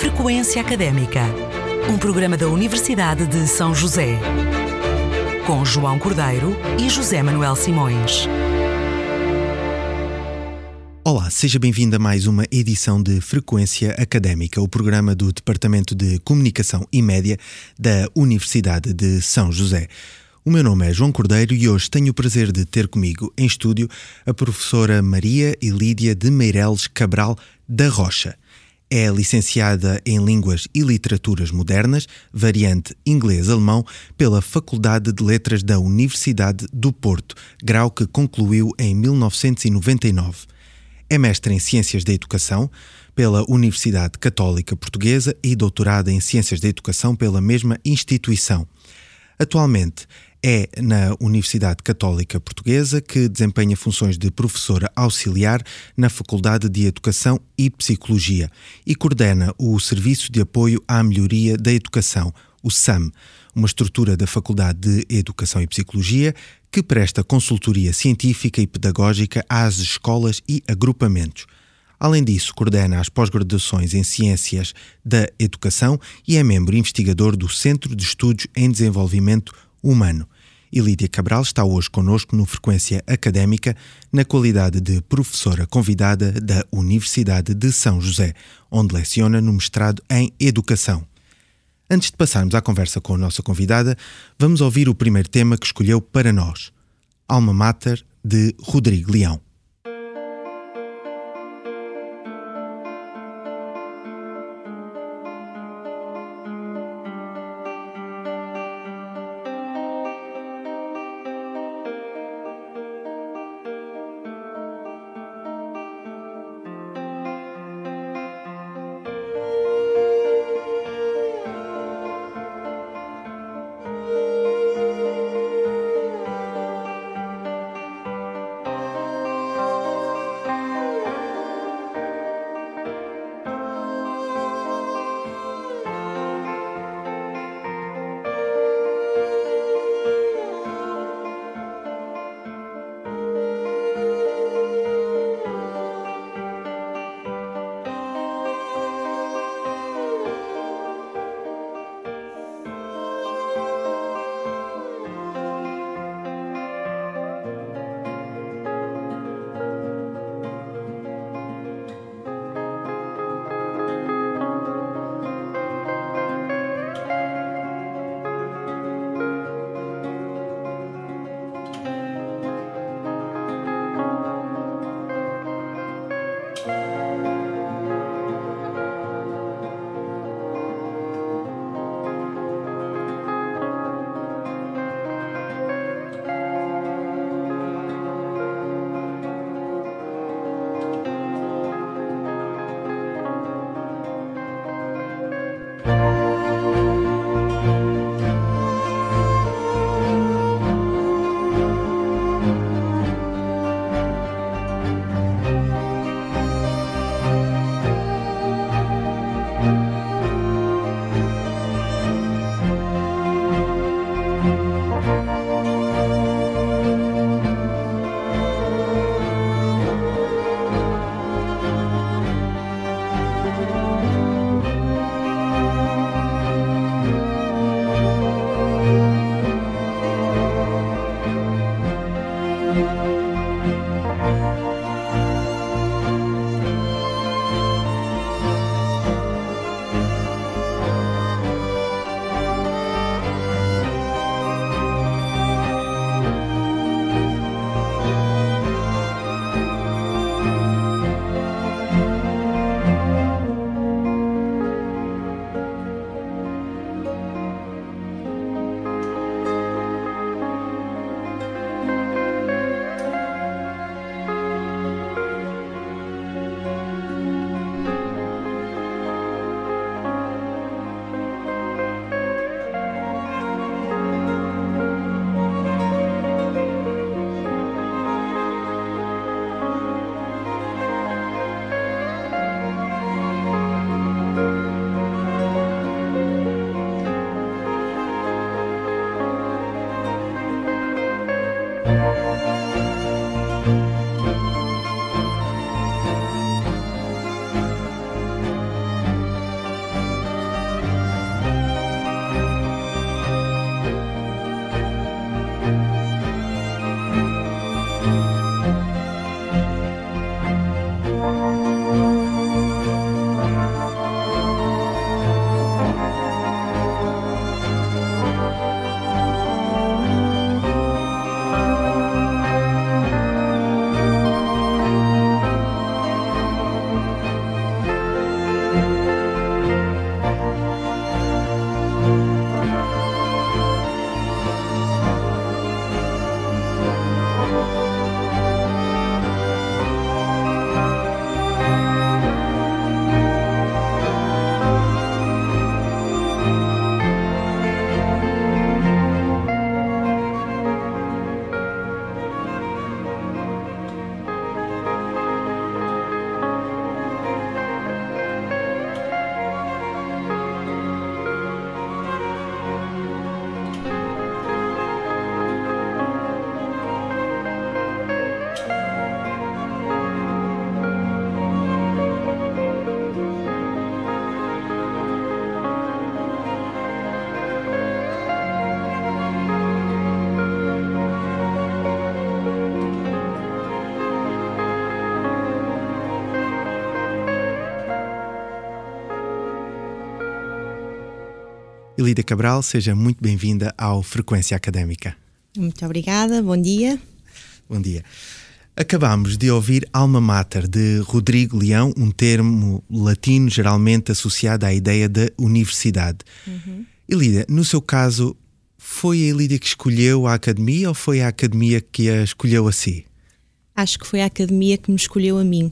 Frequência Académica, um programa da Universidade de São José, com João Cordeiro e José Manuel Simões. Olá, seja bem-vindo a mais uma edição de Frequência Académica, o programa do Departamento de Comunicação e Média da Universidade de São José. O meu nome é João Cordeiro e hoje tenho o prazer de ter comigo em estúdio a professora Maria Elídia de Meireles Cabral da Rocha. É licenciada em Línguas e Literaturas Modernas, variante inglês-alemão, pela Faculdade de Letras da Universidade do Porto, grau que concluiu em 1999. É mestre em Ciências da Educação pela Universidade Católica Portuguesa e doutorada em Ciências da Educação pela mesma instituição. Atualmente é na Universidade Católica Portuguesa que desempenha funções de professora auxiliar na Faculdade de Educação e Psicologia e coordena o Serviço de Apoio à Melhoria da Educação, o SAM, uma estrutura da Faculdade de Educação e Psicologia que presta consultoria científica e pedagógica às escolas e agrupamentos. Além disso, coordena as pós-graduações em Ciências da Educação e é membro investigador do Centro de Estudos em Desenvolvimento humano. E Lídia Cabral está hoje conosco no Frequência Académica, na qualidade de professora convidada da Universidade de São José, onde leciona no mestrado em Educação. Antes de passarmos à conversa com a nossa convidada, vamos ouvir o primeiro tema que escolheu para nós: Alma Mater, de Rodrigo Leão. Elida Cabral, seja muito bem-vinda ao Frequência Académica. Muito obrigada, bom dia. Bom dia. Acabamos de ouvir Alma Mater de Rodrigo Leão, um termo latino geralmente associado à ideia da universidade. Uhum. Elida, no seu caso, foi a Elida que escolheu a academia ou foi a academia que a escolheu a si? Acho que foi a academia que me escolheu a mim.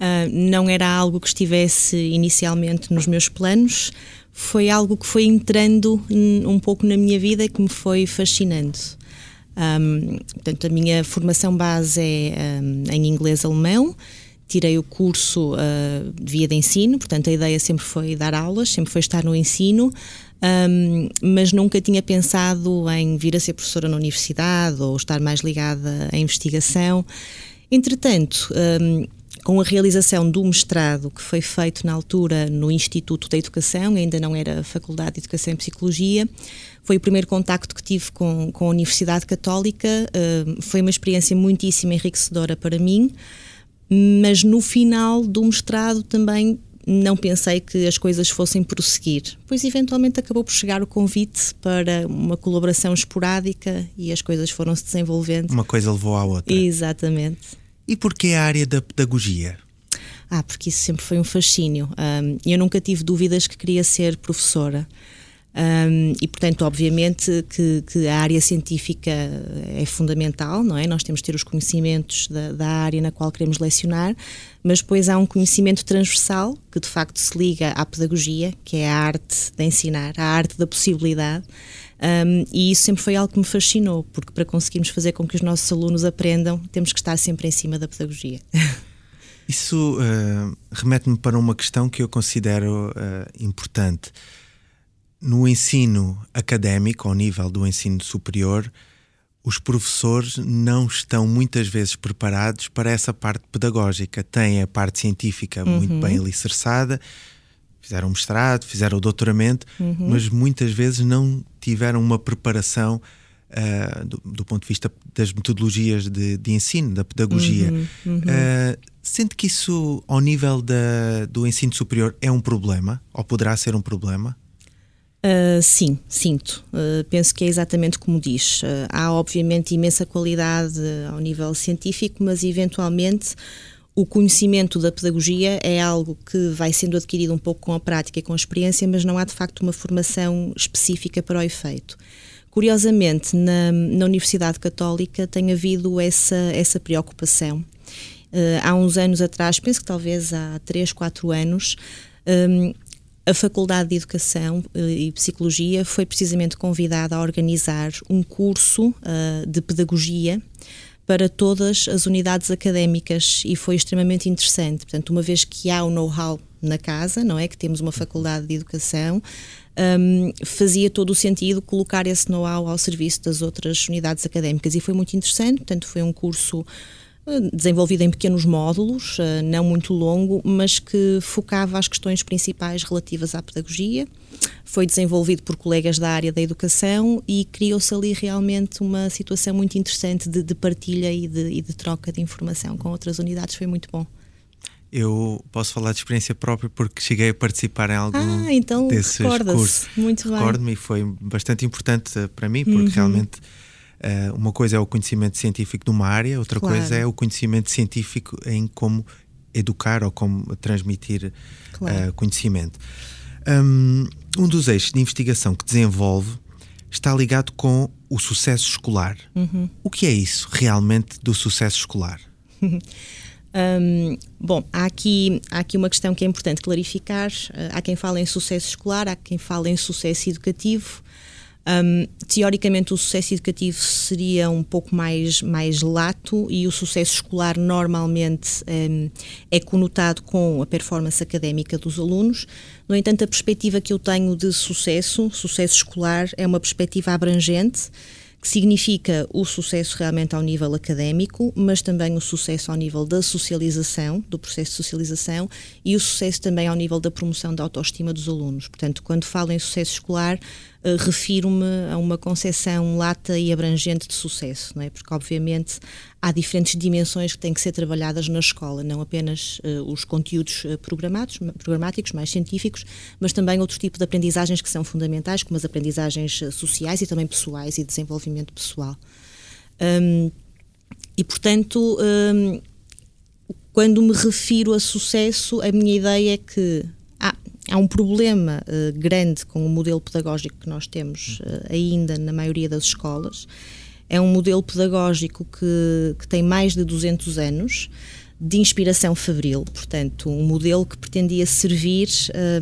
Uh, não era algo que estivesse inicialmente nos meus planos, foi algo que foi entrando um pouco na minha vida e que me foi fascinando. Um, portanto, a minha formação base é um, em inglês-alemão. Tirei o curso uh, via de ensino, portanto, a ideia sempre foi dar aulas, sempre foi estar no ensino, um, mas nunca tinha pensado em vir a ser professora na universidade ou estar mais ligada à investigação. Entretanto, com a realização do mestrado que foi feito na altura no Instituto da Educação, ainda não era Faculdade de Educação e Psicologia, foi o primeiro contacto que tive com, com a Universidade Católica, uh, foi uma experiência muitíssimo enriquecedora para mim, mas no final do mestrado também não pensei que as coisas fossem prosseguir, pois eventualmente acabou por chegar o convite para uma colaboração esporádica e as coisas foram se desenvolvendo. Uma coisa levou à outra. Exatamente. E porquê a área da pedagogia? Ah, porque isso sempre foi um fascínio. Um, eu nunca tive dúvidas que queria ser professora. Um, e, portanto, obviamente que, que, a área científica é fundamental, não é? Nós temos de ter os conhecimentos da, da, área na qual queremos lecionar, mas depois há um conhecimento transversal que, de facto, se liga à pedagogia, que é a arte de ensinar, a arte da possibilidade. Um, e isso sempre foi algo que me fascinou, porque para conseguirmos fazer com que os nossos alunos aprendam, temos que estar sempre em cima da pedagogia. Isso uh, remete-me para uma questão que eu considero uh, importante no ensino académico, ao nível do ensino superior, os professores não estão muitas vezes preparados para essa parte pedagógica. Têm a parte científica uhum. muito bem alicerçada, fizeram o mestrado, fizeram o doutoramento, uhum. mas muitas vezes não tiveram uma preparação uh, do, do, ponto de vista das metodologias de, de ensino, da pedagogia. Uhum. Uh, sente que isso, ao nível da, do ensino superior, é um problema? Ou poderá ser um problema? Uh, sim, sinto. Uh, penso que é exatamente como diz. Uh, há, obviamente, imensa qualidade ao nível científico, mas eventualmente o conhecimento da pedagogia é algo que vai sendo adquirido um pouco com a prática e com a experiência, mas não há de facto uma formação específica para o efeito. Curiosamente, na, na Universidade Católica tem havido essa, essa preocupação. há uns anos atrás, penso que talvez há 3, 4 anos, um, a Faculdade de Educação eh, e Psicologia foi precisamente convidada a organizar um curso uh, de pedagogia para todas as unidades académicas e foi extremamente interessante. Portanto, uma vez que há o know-how na casa, não é? Que temos uma faculdade de educação, um, fazia todo o sentido colocar esse know-how ao serviço das outras unidades académicas e foi muito interessante. Portanto, foi um curso desenvolvido em pequenos módulos, eh, não muito longo, mas que focava as questões principais relativas à pedagogia. Foi desenvolvido por colegas da área da educação e criou-se ali realmente uma situação muito interessante de, de partilha e de, e de, troca de informação com outras unidades. Foi muito bom. Eu posso falar de experiência própria porque cheguei a participar em algum ah, então desses cursos. Muito bem. Recordo-me e foi bastante importante para mim porque uhum. realmente Uh, uma coisa é o conhecimento científico de uma área, outra claro. coisa é o conhecimento científico em como educar ou como transmitir claro. uh, conhecimento. Um, um, dos eixos de investigação que desenvolve está ligado com o sucesso escolar. Uhum. O que é isso realmente do sucesso escolar? Um, bom, há aqui, há aqui uma questão que é importante clarificar. Uh, há quem fale em sucesso escolar, há quem fale em sucesso educativo. Um, teoricamente, o sucesso educativo seria um pouco mais, mais lato e o sucesso escolar normalmente um, é conotado com a performance académica dos alunos. No entanto, a perspectiva que eu tenho de sucesso, sucesso escolar, é uma perspectiva abrangente que significa o sucesso realmente ao nível académico, mas também o sucesso ao nível da socialização, do processo de socialização, e o sucesso também ao nível da promoção da autoestima dos alunos. Portanto, quando falo em sucesso escolar, uh, refiro-me a uma concepção lata e abrangente de sucesso, não é? porque obviamente há diferentes dimensões que têm que ser trabalhadas na escola, não apenas uh, os conteúdos uh, programados, programáticos, mais científicos, mas também outro tipo de aprendizagens que são fundamentais, como as aprendizagens sociais e também pessoais e desenvolvimento pessoal. Um, e, portanto, um, quando me refiro a sucesso, a minha ideia é que há, um problema uh, grande com o modelo pedagógico que nós temos uh, ainda na maioria das escolas. É um modelo pedagógico que, que tem mais de 200 anos, de inspiração fabril, portanto, um modelo que pretendia servir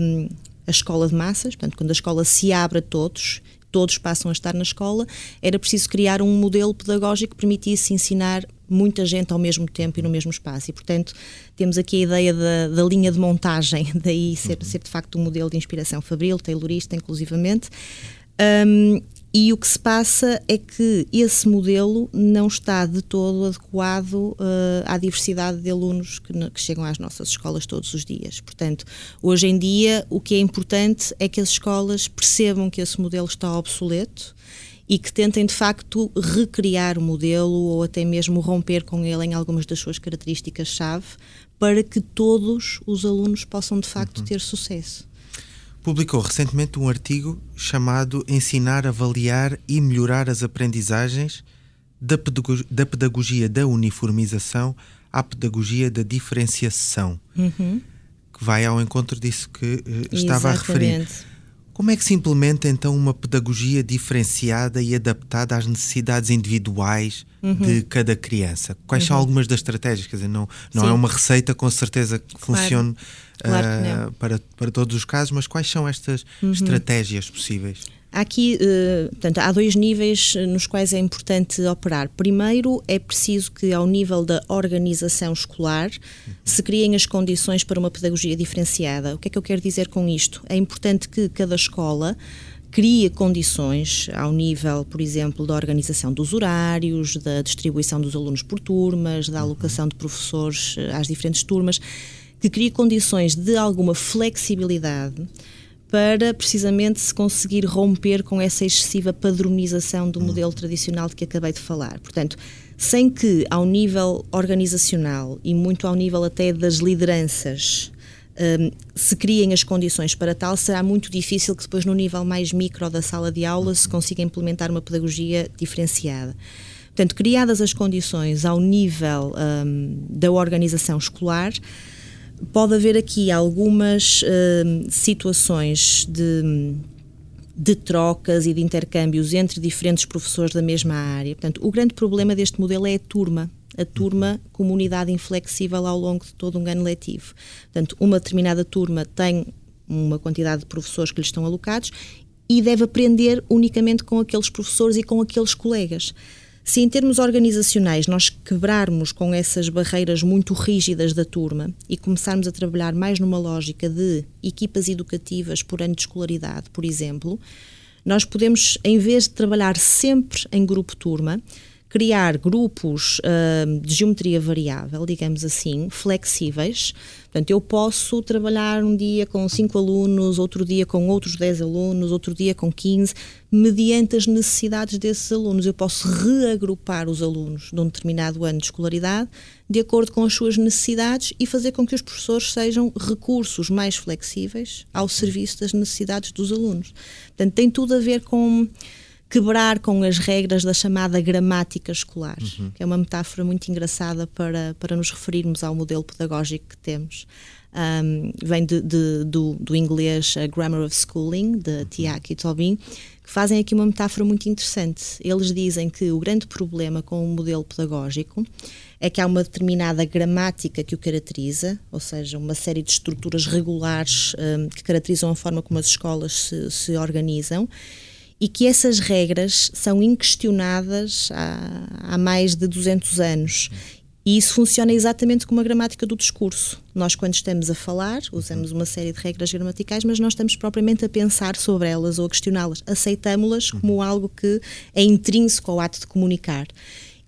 um, a escola de massas, portanto, quando a escola se abre a todos todos passam a estar na escola, era preciso criar um modelo pedagógico que permitisse ensinar muita gente ao mesmo tempo e no mesmo espaço. E, portanto, temos aqui a ideia da, da linha de montagem, daí ser, ser de facto um modelo de inspiração fabril, taylorista, inclusivamente. Um, e o que se passa é que esse modelo não está de todo adequado uh, à diversidade de alunos que, que, chegam às nossas escolas todos os dias. Portanto, hoje em dia, o que é importante é que as escolas percebam que esse modelo está obsoleto e que tentem de facto recriar o modelo ou até mesmo romper com ele em algumas das suas características-chave para que todos os alunos possam de facto uhum. ter sucesso publicou recentemente um artigo chamado Ensinar, Avaliar e Melhorar as Aprendizagens da Pedagogia da, pedagogia da Uniformização à Pedagogia da Diferenciação, uhum. que vai ao encontro disso que uh, estava Exatamente. a referir. Como é que se implementa então uma pedagogia diferenciada e adaptada às necessidades individuais uhum. de cada criança? Quais uhum. são algumas das estratégias? Quer dizer, não, não é uma receita com certeza que claro. funcione claro que uh, para, para todos os casos, mas quais são estas uhum. estratégias possíveis? Aqui, uh, portanto, há dois níveis nos quais é importante operar. Primeiro, é preciso que, ao nível da organização escolar, se criem as condições para uma pedagogia diferenciada. O que é que eu quero dizer com isto? É importante que cada escola cria condições ao nível, por exemplo, da organização dos horários, da distribuição dos alunos por turmas, da alocação de professores eh, às diferentes turmas, que crie condições de alguma flexibilidade para precisamente se conseguir romper com essa excessiva padronização do modelo tradicional de que acabei de falar. Portanto, sem que ao nível organizacional e muito ao nível até das lideranças um, se criem as condições para tal, será muito difícil que depois no nível mais micro da sala de aula se consiga implementar uma pedagogia diferenciada. Portanto, criadas as condições ao nível um, da organização escolar, pode haver aqui algumas uh, situações de, de trocas e de intercâmbios entre diferentes professores da mesma área. Portanto, o grande problema deste modelo é a turma a turma como unidade inflexível ao longo de todo um ano letivo. Portanto, uma determinada turma tem uma quantidade de professores que lhe estão alocados e deve aprender unicamente com aqueles professores e com aqueles colegas. Se em termos organizacionais nós quebrarmos com essas barreiras muito rígidas da turma e começarmos a trabalhar mais numa lógica de equipas educativas por ano de escolaridade, por exemplo, nós podemos, em vez de trabalhar sempre em grupo turma, criar grupos uh, de geometria variável, digamos assim, flexíveis. Portanto, eu posso trabalhar um dia com 5 alunos, outro dia com outros 10 alunos, outro dia com 15, mediante as necessidades desses alunos. Eu posso reagrupar os alunos de um determinado ano de escolaridade de acordo com as suas necessidades e fazer com que os professores sejam recursos mais flexíveis ao serviço das necessidades dos alunos. Portanto, tem tudo a ver com quebrar com as regras da chamada gramática escolar, uhum. que é uma metáfora muito engraçada para, para nos referirmos ao modelo pedagógico que temos. Um, vem de, de, do, do, inglês Grammar of Schooling, de Tiak e Tobin, que fazem aqui uma metáfora muito interessante. Eles dizem que o grande problema com o modelo pedagógico é que há uma determinada gramática que o caracteriza, ou seja, uma série de estruturas regulares um, que caracterizam a forma como as escolas se, se organizam e que essas regras são inquestionadas há, há mais de 200 anos. E isso funciona exatamente como a gramática do discurso. Nós, quando estamos a falar, usamos uma série de regras gramaticais, mas não estamos propriamente a pensar sobre elas ou a questioná-las. Aceitamos-las como algo que é intrínseco ao ato de comunicar.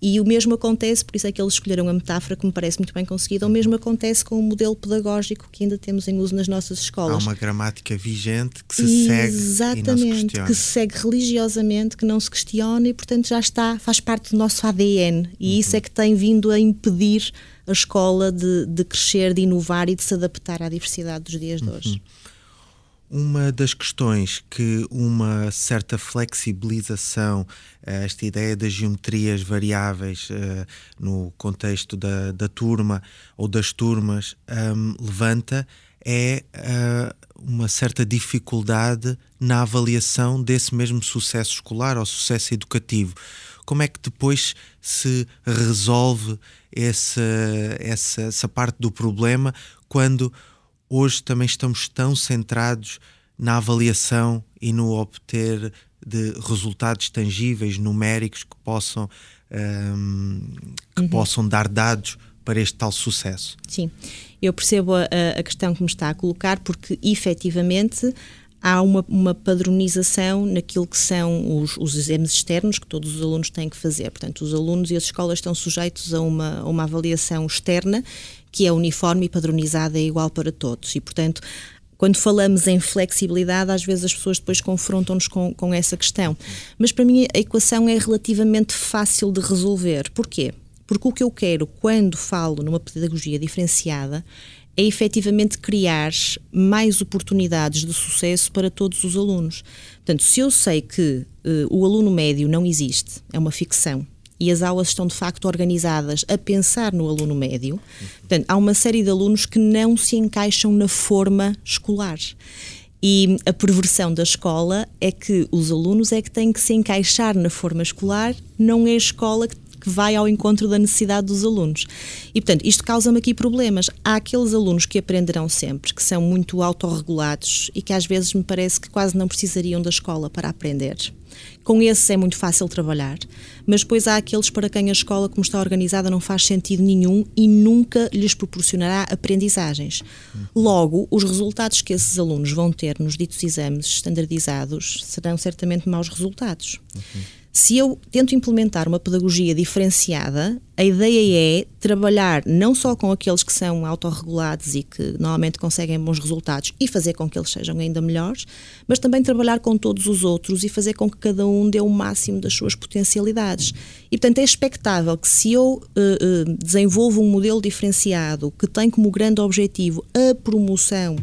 E o mesmo acontece, por isso é que eles escolheram a metáfora que me parece muito bem conseguida, o mesmo acontece com o modelo pedagógico que ainda temos em uso nas nossas escolas. Há uma gramática vigente que se segue Exatamente, se que se segue religiosamente, que não se questiona e, portanto, já está, faz parte do nosso ADN. E uhum. isso é que tem vindo a impedir a escola de, de crescer, de inovar e de se adaptar à diversidade dos dias de hoje. Uhum. Uma das questões que uma certa flexibilização, eh, esta ideia das geometrias variáveis uh, no contexto da, da, turma ou das turmas ehm, levanta é uh, uma certa dificuldade na avaliação desse mesmo sucesso escolar ou sucesso educativo. Como é que depois se resolve essa, essa, essa parte do problema quando hoje também estamos tão centrados na avaliação e no obter de resultados tangíveis, numéricos que possam, um, que uhum. possam dar dados para este tal sucesso. Sim, eu percebo a, a questão que me está a colocar, porque efetivamente há uma, uma, padronização naquilo que são os, os, exames externos que todos os alunos têm que fazer. Portanto, os alunos e as escolas estão sujeitos a uma, a uma avaliação externa que é uniforme e padronizada e igual para todos. E, portanto, quando falamos em flexibilidade, às vezes as pessoas depois confrontam-nos com, com essa questão. Mas para mim a equação é relativamente fácil de resolver. Porquê? Porque o que eu quero quando falo numa pedagogia diferenciada é efetivamente criar mais oportunidades de sucesso para todos os alunos. Portanto, se eu sei que uh, o aluno médio não existe, é uma ficção, e as aulas estão de facto organizadas a pensar no aluno médio, portanto, há uma série de alunos que não se encaixam na forma escolar. E a perversão da escola é que os alunos é que têm que se encaixar na forma escolar, não é a escola que que vai ao encontro da necessidade dos alunos. E, portanto, isto causa-me aqui problemas. Há aqueles alunos que aprenderão sempre, que são muito autorregulados e que às vezes me parece que quase não precisariam da escola para aprender. Com esses é muito fácil trabalhar, mas depois há aqueles para quem a escola, como está organizada, não faz sentido nenhum e nunca lhes proporcionará aprendizagens. Logo, os resultados que esses alunos vão ter nos ditos exames standardizados serão certamente maus resultados. Uhum. Se eu tento implementar uma pedagogia diferenciada, a ideia é trabalhar não só com aqueles que são autorregulados e que normalmente conseguem bons resultados e fazer com que eles sejam ainda melhores, mas também trabalhar com todos os outros e fazer com que cada um dê o máximo das suas potencialidades. E, portanto, é expectável que se eu uh, uh, desenvolvo um modelo diferenciado que tem como grande objetivo a promoção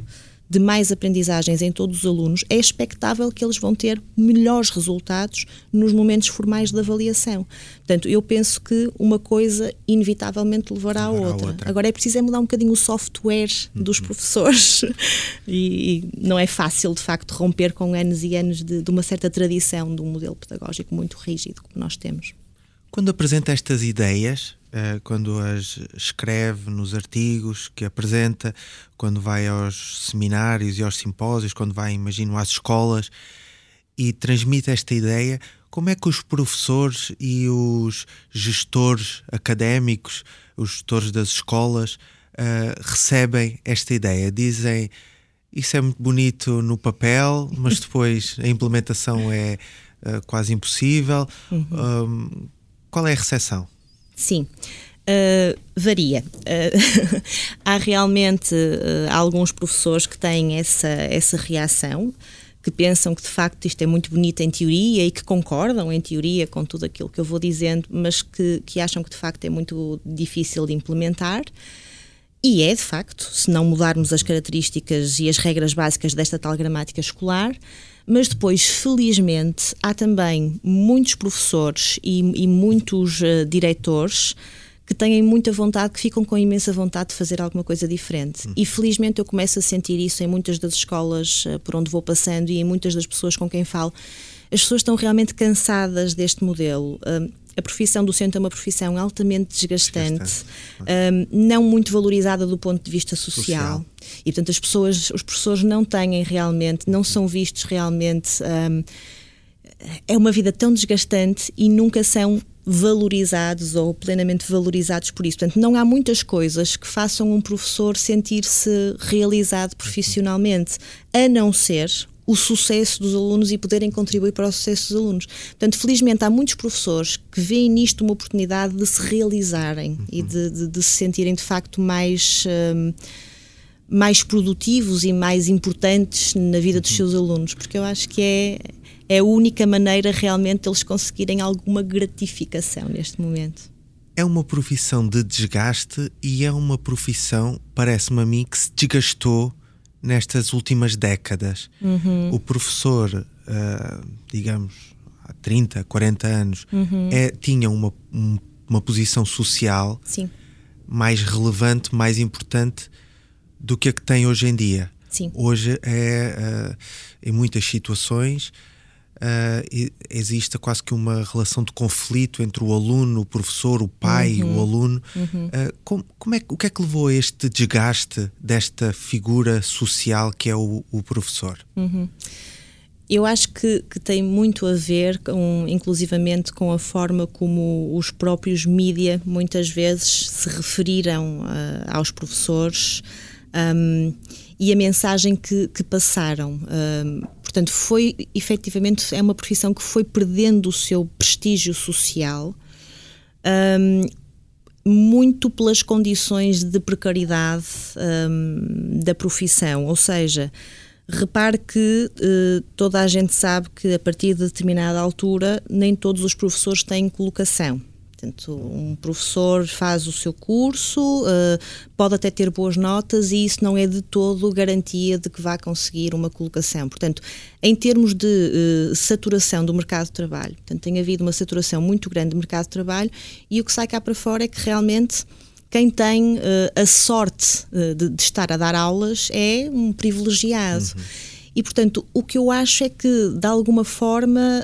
de mais aprendizagens em todos os alunos, é expectável que eles vão ter melhores resultados nos momentos formais de avaliação. Portanto, eu penso que uma coisa inevitavelmente levará à outra. outra. Agora é preciso é mudar um bocadinho o software uhum. dos professores e, e, não é fácil, de facto, romper com anos e anos de, de uma certa tradição de um modelo pedagógico muito rígido como nós temos. Quando apresenta estas ideias, quando as escreve nos artigos que apresenta, quando vai aos seminários e aos simpósios, quando vai, imagino, às escolas e transmite esta ideia, como é que os professores e os gestores académicos, os gestores das escolas, uh, recebem esta ideia? Dizem isso é muito bonito no papel, mas depois a implementação é uh, quase impossível. Uhum. Um, qual é a recepção? Sim. Uh, varia. Uh, há realmente uh, alguns professores que têm essa, essa reação, que pensam que de facto isto é muito bonito em teoria e que concordam em teoria com tudo aquilo que eu vou dizendo, mas que, que acham que de facto é muito difícil de implementar. E é, de facto, se não mudarmos as características e as regras básicas desta tal gramática escolar, mas depois, felizmente, há também muitos professores e, e muitos uh, diretores que têm muita vontade, que ficam com imensa vontade de fazer alguma coisa diferente. Hum. E felizmente eu começo a sentir isso em muitas das escolas uh, por onde vou passando e em muitas das pessoas com quem falo. As pessoas estão realmente cansadas deste modelo. Uh, a profissão docente é uma profissão altamente desgastante, desgastante. Um, não muito valorizada do ponto de vista social. social. E portanto as pessoas, os professores não têm realmente, não são vistos realmente. Um, é uma vida tão desgastante e nunca são valorizados ou plenamente valorizados por isso. Portanto, não há muitas coisas que façam um professor sentir-se realizado profissionalmente, a não ser o sucesso dos alunos e poderem contribuir para o sucesso dos alunos. Portanto, felizmente há muitos professores que veem nisto uma oportunidade de se realizarem uhum. e de, de, de, se sentirem de facto mais. Um, mais produtivos e mais importantes na vida dos uhum. seus alunos, porque eu acho que é, é a única maneira realmente de eles conseguirem alguma gratificação neste momento. É uma profissão de desgaste e é uma profissão, parece-me a mim, que se desgastou nestas últimas décadas. Uhum. O professor, uh, digamos, há 30, 40 anos, uhum. é, tinha uma, um, uma posição social Sim. mais relevante, mais importante do que a que tem hoje em dia. Sim. Hoje é, uh, em muitas situações, uh, existe quase que uma relação de conflito entre o aluno, o professor, o pai, uhum. o aluno. Uhum. Uh, como, como, é, o que é que levou a este desgaste desta figura social que é o, o professor? Uhum. Eu acho que, que, tem muito a ver, com, inclusivamente, com a forma como os próprios mídia muitas vezes se referiram uh, aos professores um, e a mensagem que, que passaram. Um, Portanto, foi efetivamente é uma profissão que foi perdendo o seu prestígio social. Um, muito pelas condições de precariedade um, da profissão, ou seja, repare que uh, toda a gente sabe que a partir de determinada altura nem todos os professores têm colocação. Portanto, um professor faz o seu curso, uh, pode até ter boas notas e isso não é de todo garantia de que vá conseguir uma colocação. Portanto, em termos de uh, saturação do mercado de trabalho, portanto, tem havido uma saturação muito grande do mercado de trabalho e o que sai cá para fora é que realmente quem tem uh, a sorte de, de, estar a dar aulas é um privilegiado. Uhum. E, portanto, o que eu acho é que, de alguma forma,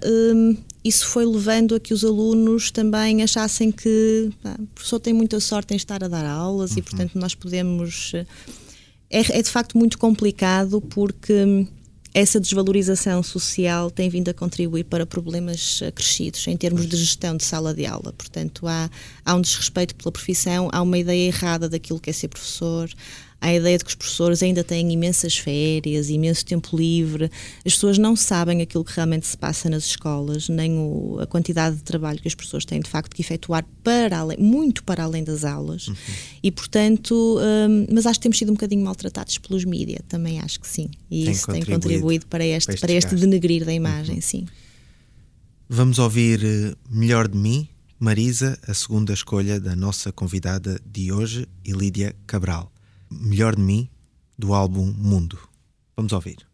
isso foi levando a que os alunos também achassem que o professor tem muita sorte em estar a dar aulas uhum. e, portanto, nós podemos. Eh, é, é, de facto muito complicado porque essa desvalorização social tem vindo a contribuir para problemas acrescidos em termos de gestão de sala de aula. Portanto, há, há um desrespeito pela profissão, há uma ideia errada daquilo que é ser professor, a ideia de que os professores ainda têm imensas férias, imenso tempo livre. As pessoas não sabem aquilo que realmente se passa nas escolas, nem o, a quantidade de trabalho que as pessoas têm de facto que efetuar para além, muito para além das aulas. Uhum. E portanto, um, mas acho que temos sido um bocadinho maltratados pelos mídias, também acho que sim. E tem isso contribuído tem contribuído para este, para este, para este denegrir da imagem, uhum. sim. Vamos ouvir eh, Melhor de Mim, Marisa, a segunda escolha da nossa convidada de hoje, Ilídia Cabral. Melhor de Mim, do álbum Mundo. Vamos ouvir.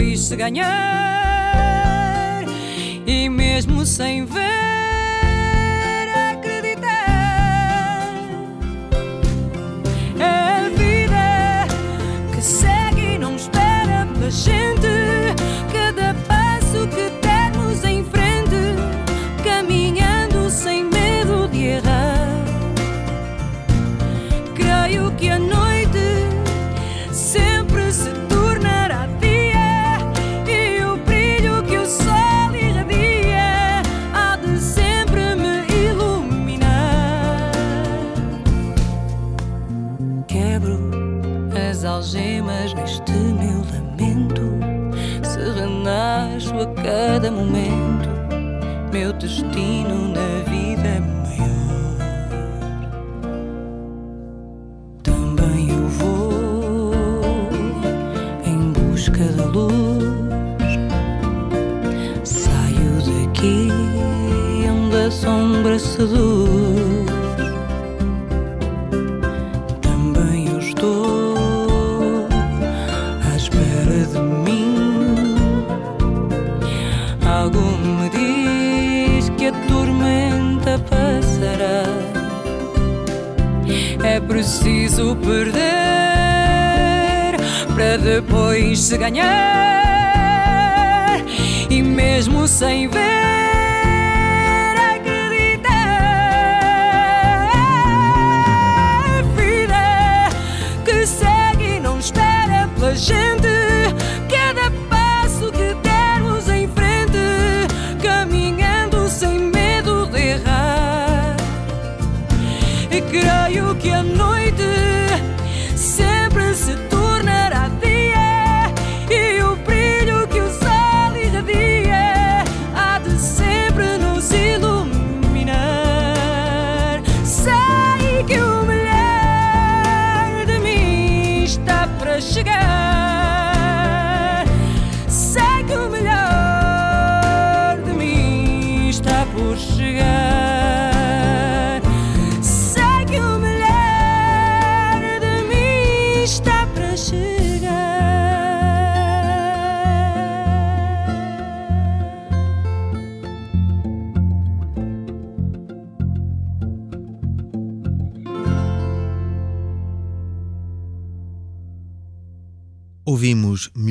Depois se ganhar. E mesmo sem ver. Preciso perder para depois ganhar. E mesmo sem ver,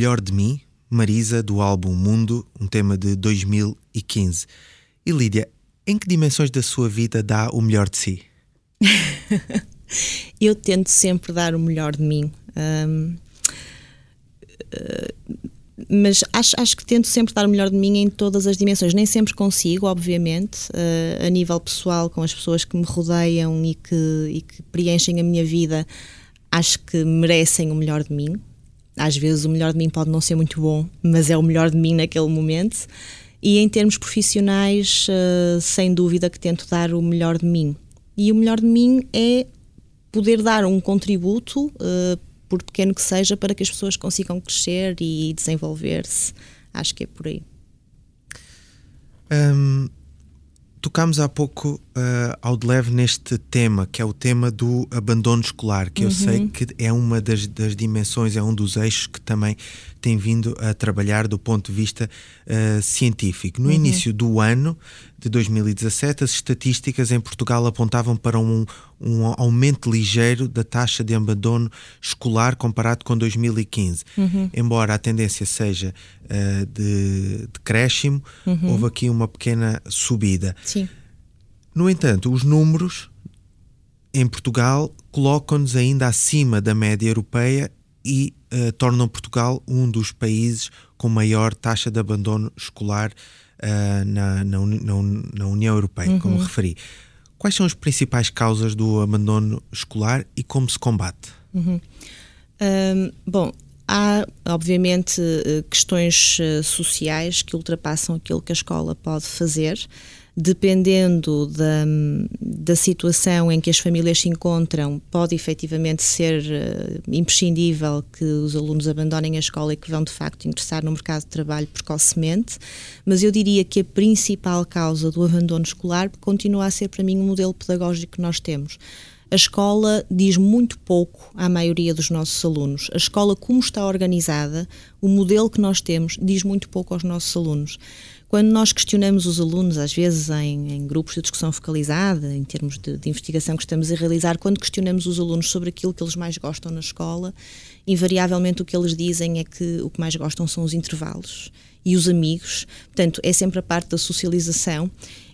Melhor de Mim, Marisa, do álbum Mundo, um tema de 2015. E Lídia, em que dimensões da sua vida dá o melhor de si? Eu tento sempre dar o melhor de mim. hum, eh, mas acho, acho que tento sempre dar o melhor de mim em todas as dimensões. Nem sempre consigo, obviamente, eh, a nível pessoal, com as pessoas que me rodeiam e que, e que preenchem a minha vida, acho que merecem o melhor de mim. Às vezes o melhor de mim pode não ser muito bom, mas é o melhor de mim naquele momento. E em termos profissionais, eh, sem dúvida que tento dar o melhor de mim. E o melhor de mim é poder dar um contributo, eh, por pequeno que seja, para que as pessoas consigam crescer e desenvolver-se. Acho que é por aí. Hum, tocámos há pouco uh, ao de leve neste tema, que é o tema do abandono escolar, que eu sei que é uma das, das dimensões, é um dos eixos que também tem vindo a trabalhar do ponto de vista uh, científico. No início do ano de 2017, as estatísticas em Portugal apontavam para um, um aumento ligeiro da taxa de abandono escolar comparado com 2015. Embora a tendência seja uh, de decréscimo, houve aqui uma pequena subida. Sim. No entanto, os números em Portugal colocam-nos ainda acima da média europeia e eh, tornam Portugal um dos países com maior taxa de abandono escolar eh, na, na, na Uni- na União Europeia, como referi. Quais são as principais causas do abandono escolar e como se combate? Hum, bom, há obviamente eh, questões eh, sociais que ultrapassam aquilo que a escola pode fazer. Dependendo da, da situação em que as famílias se encontram, pode efetivamente ser eh, imprescindível que os alunos abandonem a escola e que vão de facto ingressar no mercado de trabalho precocemente, mas eu diria que a principal causa do abandono escolar continua a ser para mim o modelo pedagógico que nós temos. A escola diz muito pouco à maioria dos nossos alunos. A escola, como está organizada, o modelo que nós temos, diz muito pouco aos nossos alunos. Quando nós questionamos os alunos, às vezes em, em grupos de discussão focalizada, em termos de, de investigação que estamos a realizar, quando questionamos os alunos sobre aquilo que eles mais gostam na escola, invariavelmente o que eles dizem é que o que mais gostam são os intervalos e os amigos. Portanto, é sempre a parte da socialização.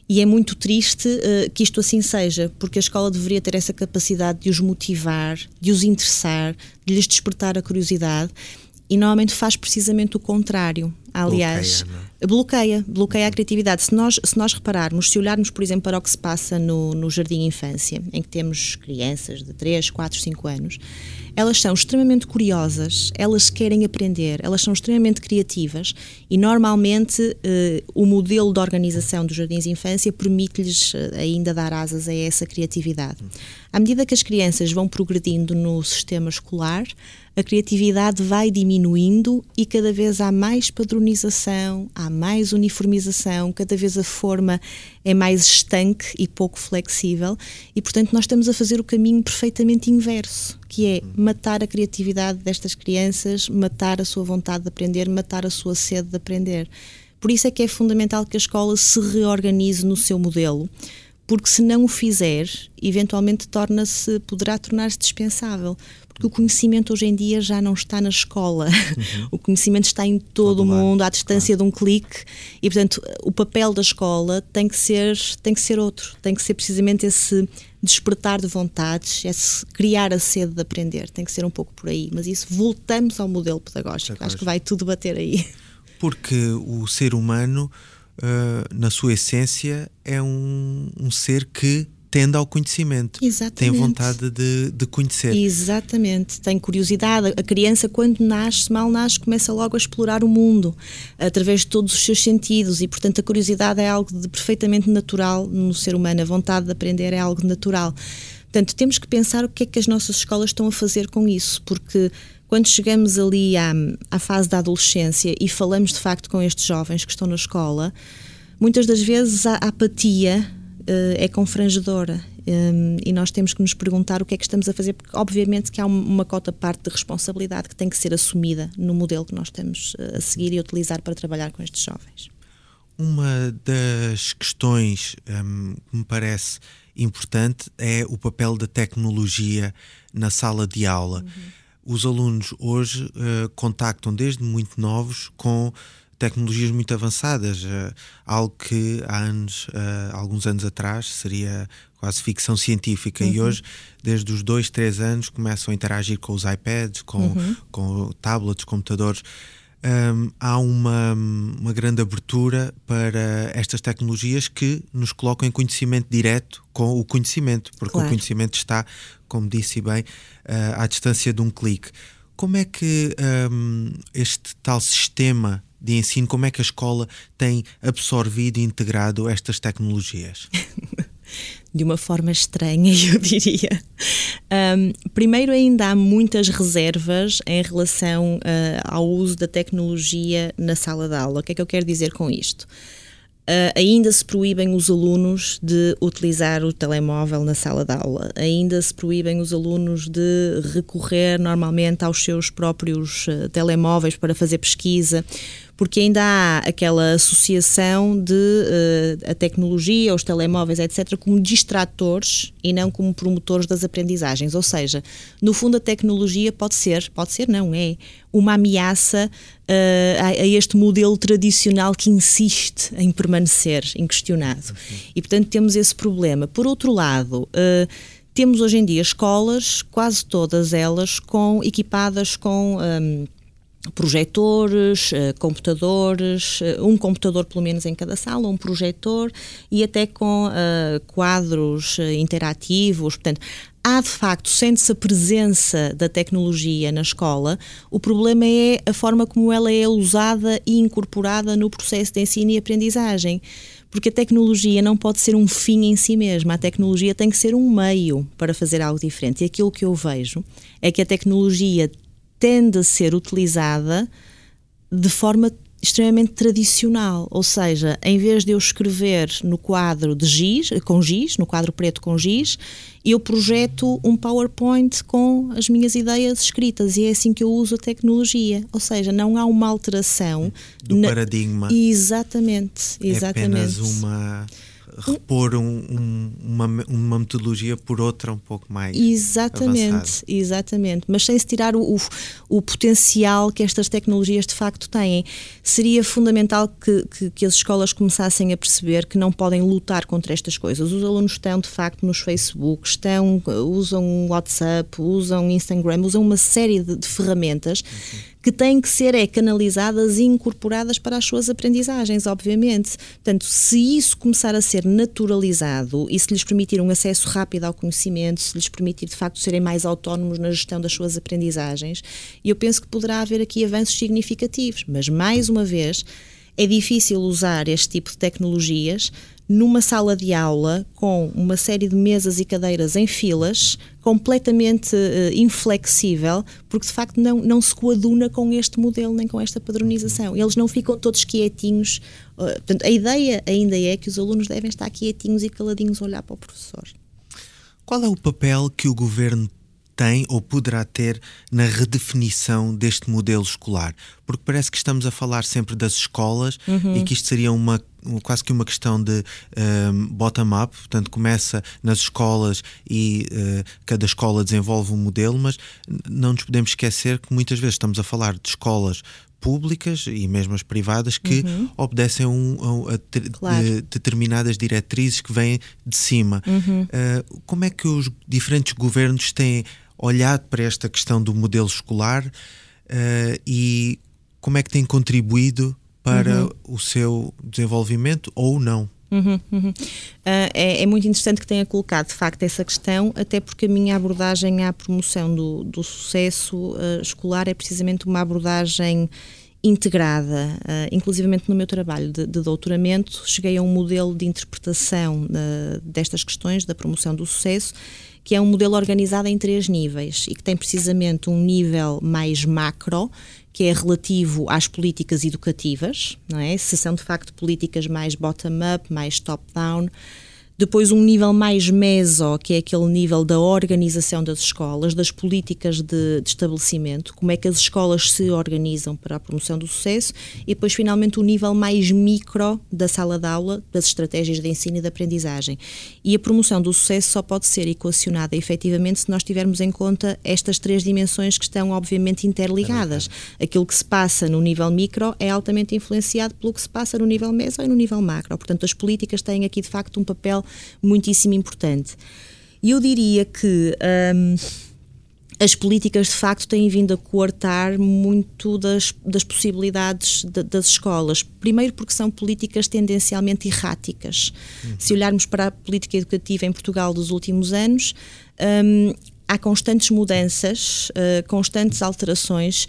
E é muito triste uh, que isto assim seja, porque a escola deveria ter essa capacidade de os motivar, de os interessar, de lhes despertar a curiosidade e normalmente faz precisamente o contrário. Aliás, Bloqueia, bloqueia, bloqueia a criatividade. Se nós, se nós repararmos, se olharmos, por exemplo, para o que se passa no, no Jardim Infância, em que temos crianças de 3, 4, 5 anos, elas são extremamente curiosas, elas querem aprender, elas são extremamente criativas e normalmente eh, o modelo de organização dos jardins de infância permite-lhes eh, ainda dar asas a essa criatividade. À medida que as crianças vão progredindo no sistema escolar, a criatividade vai diminuindo e cada vez há mais padronização, há mais uniformização, cada vez a forma é mais estanque e pouco flexível e, portanto, nós estamos a fazer o caminho perfeitamente inverso, que é matar a criatividade destas crianças, matar a sua vontade de aprender, matar a sua sede de aprender. Por isso é que é fundamental que a escola se reorganize no seu modelo porque se não o fizer, eventualmente torna-se, poderá tornar-se dispensável. Porque o conhecimento hoje em dia já não está na escola. Uhum. O conhecimento está em todo, todo o mundo, à distância claro. de um clique. E, portanto, o papel da escola tem que ser, tem que ser outro. Tem que ser precisamente esse despertar de vontades, esse criar a sede de aprender. Tem que ser um pouco por aí. Mas isso, voltamos ao modelo pedagógico. Acho que vai tudo bater aí. Porque o ser humano uh, na sua essência, é um, um ser que tende ao conhecimento. Exatamente. Tem vontade de, de, conhecer. Exatamente. Tem curiosidade. A criança, quando nasce, mal nasce, começa logo a explorar o mundo através de todos os seus sentidos e, portanto, a curiosidade é algo de perfeitamente natural no ser humano. A vontade de aprender é algo natural. Portanto, temos que pensar o que é que as nossas escolas estão a fazer com isso, porque quando chegamos ali à, à fase da adolescência e falamos de facto com estes jovens que estão na escola, muitas das vezes a apatia é confrangedora um, e nós temos que nos perguntar o que é que estamos a fazer, porque obviamente que há uma cota parte de responsabilidade que tem que ser assumida no modelo que nós estamos eh, a seguir e a utilizar para trabalhar com estes jovens. Uma das questões um, que me parece importante é o papel da tecnologia na sala de aula. Uhum os alunos hoje uh, contactam desde muito novos com tecnologias muito avançadas, uh, algo que há anos, uh, alguns anos atrás seria quase ficção científica uhum. e hoje, desde os dois, três anos, começam a interagir com os iPads, com, uhum. com tablets, computadores. Um, há uma, uma grande abertura para estas tecnologias que nos colocam em conhecimento direto com o conhecimento, porque claro. o conhecimento está como disse bem, uh, à distância de um clique. Como é que um, este tal sistema de ensino, como é que a escola tem absorvido e integrado estas tecnologias? de uma forma estranha, eu diria. Um, primeiro, ainda há muitas reservas em relação uh, ao uso da tecnologia na sala de aula. O que é que eu quero dizer com isto? Uh, ainda se proíbem os alunos de utilizar o telemóvel na sala de aula, ainda se proíbem os alunos de recorrer normalmente aos seus próprios uh, telemóveis para fazer pesquisa porque ainda há aquela associação de uh, a tecnologia, os telemóveis, etc., como distratores e não como promotores das aprendizagens. Ou seja, no fundo, a tecnologia pode ser, pode ser, não é, uma ameaça uh, a, a, este modelo tradicional que insiste em permanecer inquestionado. E, portanto, temos esse problema. Por outro lado, uh, temos hoje em dia escolas, quase todas elas, com, equipadas com. Um, projetores, eh, computadores, eh, um computador pelo menos em cada sala, um projetor e até com uh, quadros interativos. Portanto, há de facto, sente-se a presença da tecnologia na escola, o problema é a forma como ela é usada e incorporada no processo de ensino e aprendizagem. Porque a tecnologia não pode ser um fim em si mesma, a tecnologia tem que ser um meio para fazer algo diferente. E aquilo que eu vejo é que a tecnologia tende a ser utilizada de forma extremamente tradicional, ou seja, em vez de eu escrever no quadro de giz, com giz, no quadro preto com giz, eu projeto um PowerPoint com as minhas ideias escritas e é assim que eu uso a tecnologia, ou seja, não há uma alteração do na... paradigma. Exatamente, exatamente. É apenas uma repor um, um, uma, uma metodologia por outra um pouco mais exatamente avançada. exatamente. Mas sem se tirar o, o, o, potencial que estas tecnologias de facto têm seria fundamental que, que, que, as escolas começassem a perceber que não podem lutar contra estas coisas. Os alunos estão de facto nos Facebook estão usam WhatsApp usam Instagram usam uma série de, de ferramentas uhum que têm que ser é, canalizadas e incorporadas para as suas aprendizagens, obviamente. Portanto, se isso começar a ser naturalizado e se lhes permitir um acesso rápido ao conhecimento, se lhes permitir de facto serem mais autónomos na gestão das suas aprendizagens, eu penso que poderá haver aqui avanços significativos. Mas, mais uma vez, é difícil usar este tipo de tecnologias numa sala de aula com uma série de mesas e cadeiras em filas, completamente uh, inflexível, porque de facto não, não se coaduna com este modelo nem com esta padronização. Eles não ficam todos quietinhos. Uh, portanto, a ideia ainda é que os alunos devem estar quietinhos e caladinhos a olhar para o professor. Qual é o papel que o governo tem ou poderá ter na redefinição deste modelo escolar? Porque parece que estamos a falar sempre das escolas uhum. e que isto seria uma quase que uma questão de um, bottom-up, portanto começa nas escolas e uh, cada escola desenvolve um modelo, mas não nos podemos esquecer que muitas vezes estamos a falar de escolas públicas e mesmo as privadas que uhum. obedecem um, a, claro. de, determinadas diretrizes que vêm de cima. Uhum. Uh, como é que os diferentes governos têm olhado para esta questão do modelo escolar uh, e como é que têm contribuído para uhum. o seu desenvolvimento ou não? Uhum, uhum. Uh, é, é, muito interessante que tenha colocado de facto essa questão, até porque a minha abordagem à promoção do, do sucesso uh, escolar é precisamente uma abordagem integrada, uh, inclusivamente no meu trabalho de, de, doutoramento, cheguei a um modelo de interpretação uh, destas questões da promoção do sucesso, que é um modelo organizado em três níveis e que tem precisamente um nível mais macro, que é relativo às políticas educativas, não é? Se são de facto políticas mais bottom-up, mais top-down, depois, um nível mais meso, que é aquele nível da organização das escolas, das políticas de, de, estabelecimento, como é que as escolas se organizam para a promoção do sucesso. E depois, finalmente, o nível mais micro da sala de aula, das estratégias de ensino e de aprendizagem. E a promoção do sucesso só pode ser equacionada efetivamente se nós tivermos em conta estas três dimensões que estão, obviamente, interligadas. Aquilo que se passa no nível micro é altamente influenciado pelo que se passa no nível meso e no nível macro. Portanto, as políticas têm aqui, de facto, um papel muitíssimo importante. E eu diria que um, as políticas de facto têm vindo a coartar muito das, das possibilidades de, das escolas. Primeiro, porque são políticas tendencialmente erráticas. Uhum. Se olharmos para a política educativa em Portugal dos últimos anos, um, há constantes mudanças, uh, constantes alterações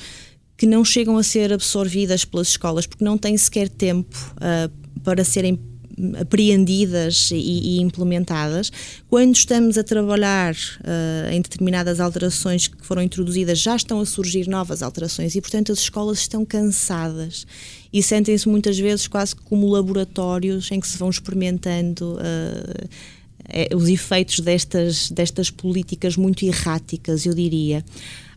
que não chegam a ser absorvidas pelas escolas porque não têm sequer tempo uh, para serem apreendidas e, e, implementadas. Quando estamos a trabalhar uh, em determinadas alterações que foram introduzidas, já estão a surgir novas alterações e, portanto, as escolas estão cansadas e sentem-se muitas vezes quase como laboratórios em que se vão experimentando. Uh, os efeitos destas, destas políticas muito erráticas, eu diria.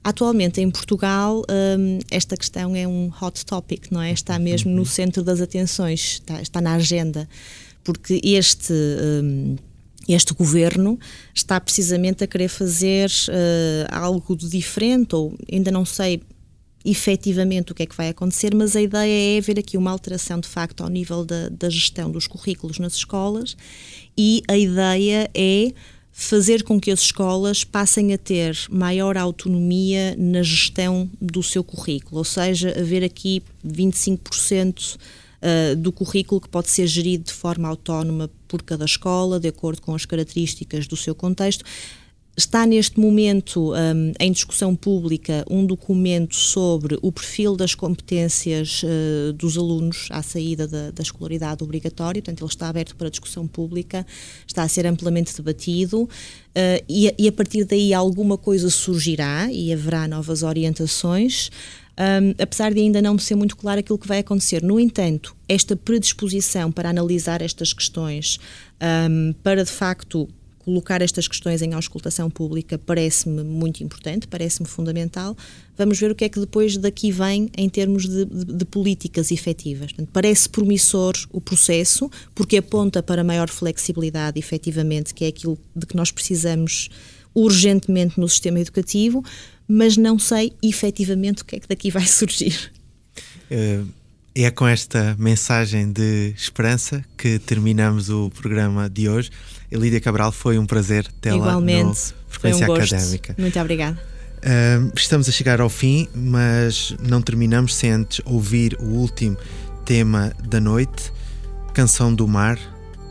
Atualmente em Portugal um, esta questão é um hot topic, não é? Está mesmo no centro das atenções, está, está na agenda, porque este um, este governo está precisamente a querer fazer uh, algo de diferente, ou ainda não sei efetivamente o que é que vai acontecer, mas a ideia é haver aqui uma alteração de facto ao nível da, da gestão dos currículos nas escolas e a ideia é fazer com que as escolas passem a ter maior autonomia na gestão do seu currículo, ou seja, haver aqui 25% uh, do currículo que pode ser gerido de forma autónoma por cada escola, de acordo com as características do seu contexto. Está neste momento um, em discussão pública um documento sobre o perfil das competências uh, dos alunos à saída da, da, escolaridade obrigatória, portanto, ele está aberto para discussão pública, está a ser amplamente debatido uh, e, e, a partir daí alguma coisa surgirá e haverá novas orientações. Um, apesar de ainda não ser muito claro aquilo que vai acontecer. No entanto, esta predisposição para analisar estas questões, um, para de facto colocar estas questões em auscultação pública parece-me muito importante, parece-me fundamental. Vamos ver o que é que depois daqui vem em termos de, de, de políticas efetivas. Portanto, parece promissor o processo, porque aponta para maior flexibilidade, efetivamente, que é aquilo de que nós precisamos urgentemente no sistema educativo, mas não sei efetivamente o que é que daqui vai surgir. Uh é com esta mensagem de esperança que terminamos o programa de hoje. Elídia Cabral, foi um prazer tê-la Igualmente, no Frequência foi um Académica. Muito obrigada. Uh, estamos a chegar ao fim, mas não terminamos sem antes ouvir o último tema da noite, Canção do Mar,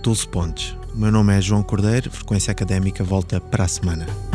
Dulce Pontes. O meu nome é João Cordeiro, Frequência Académica volta para a semana.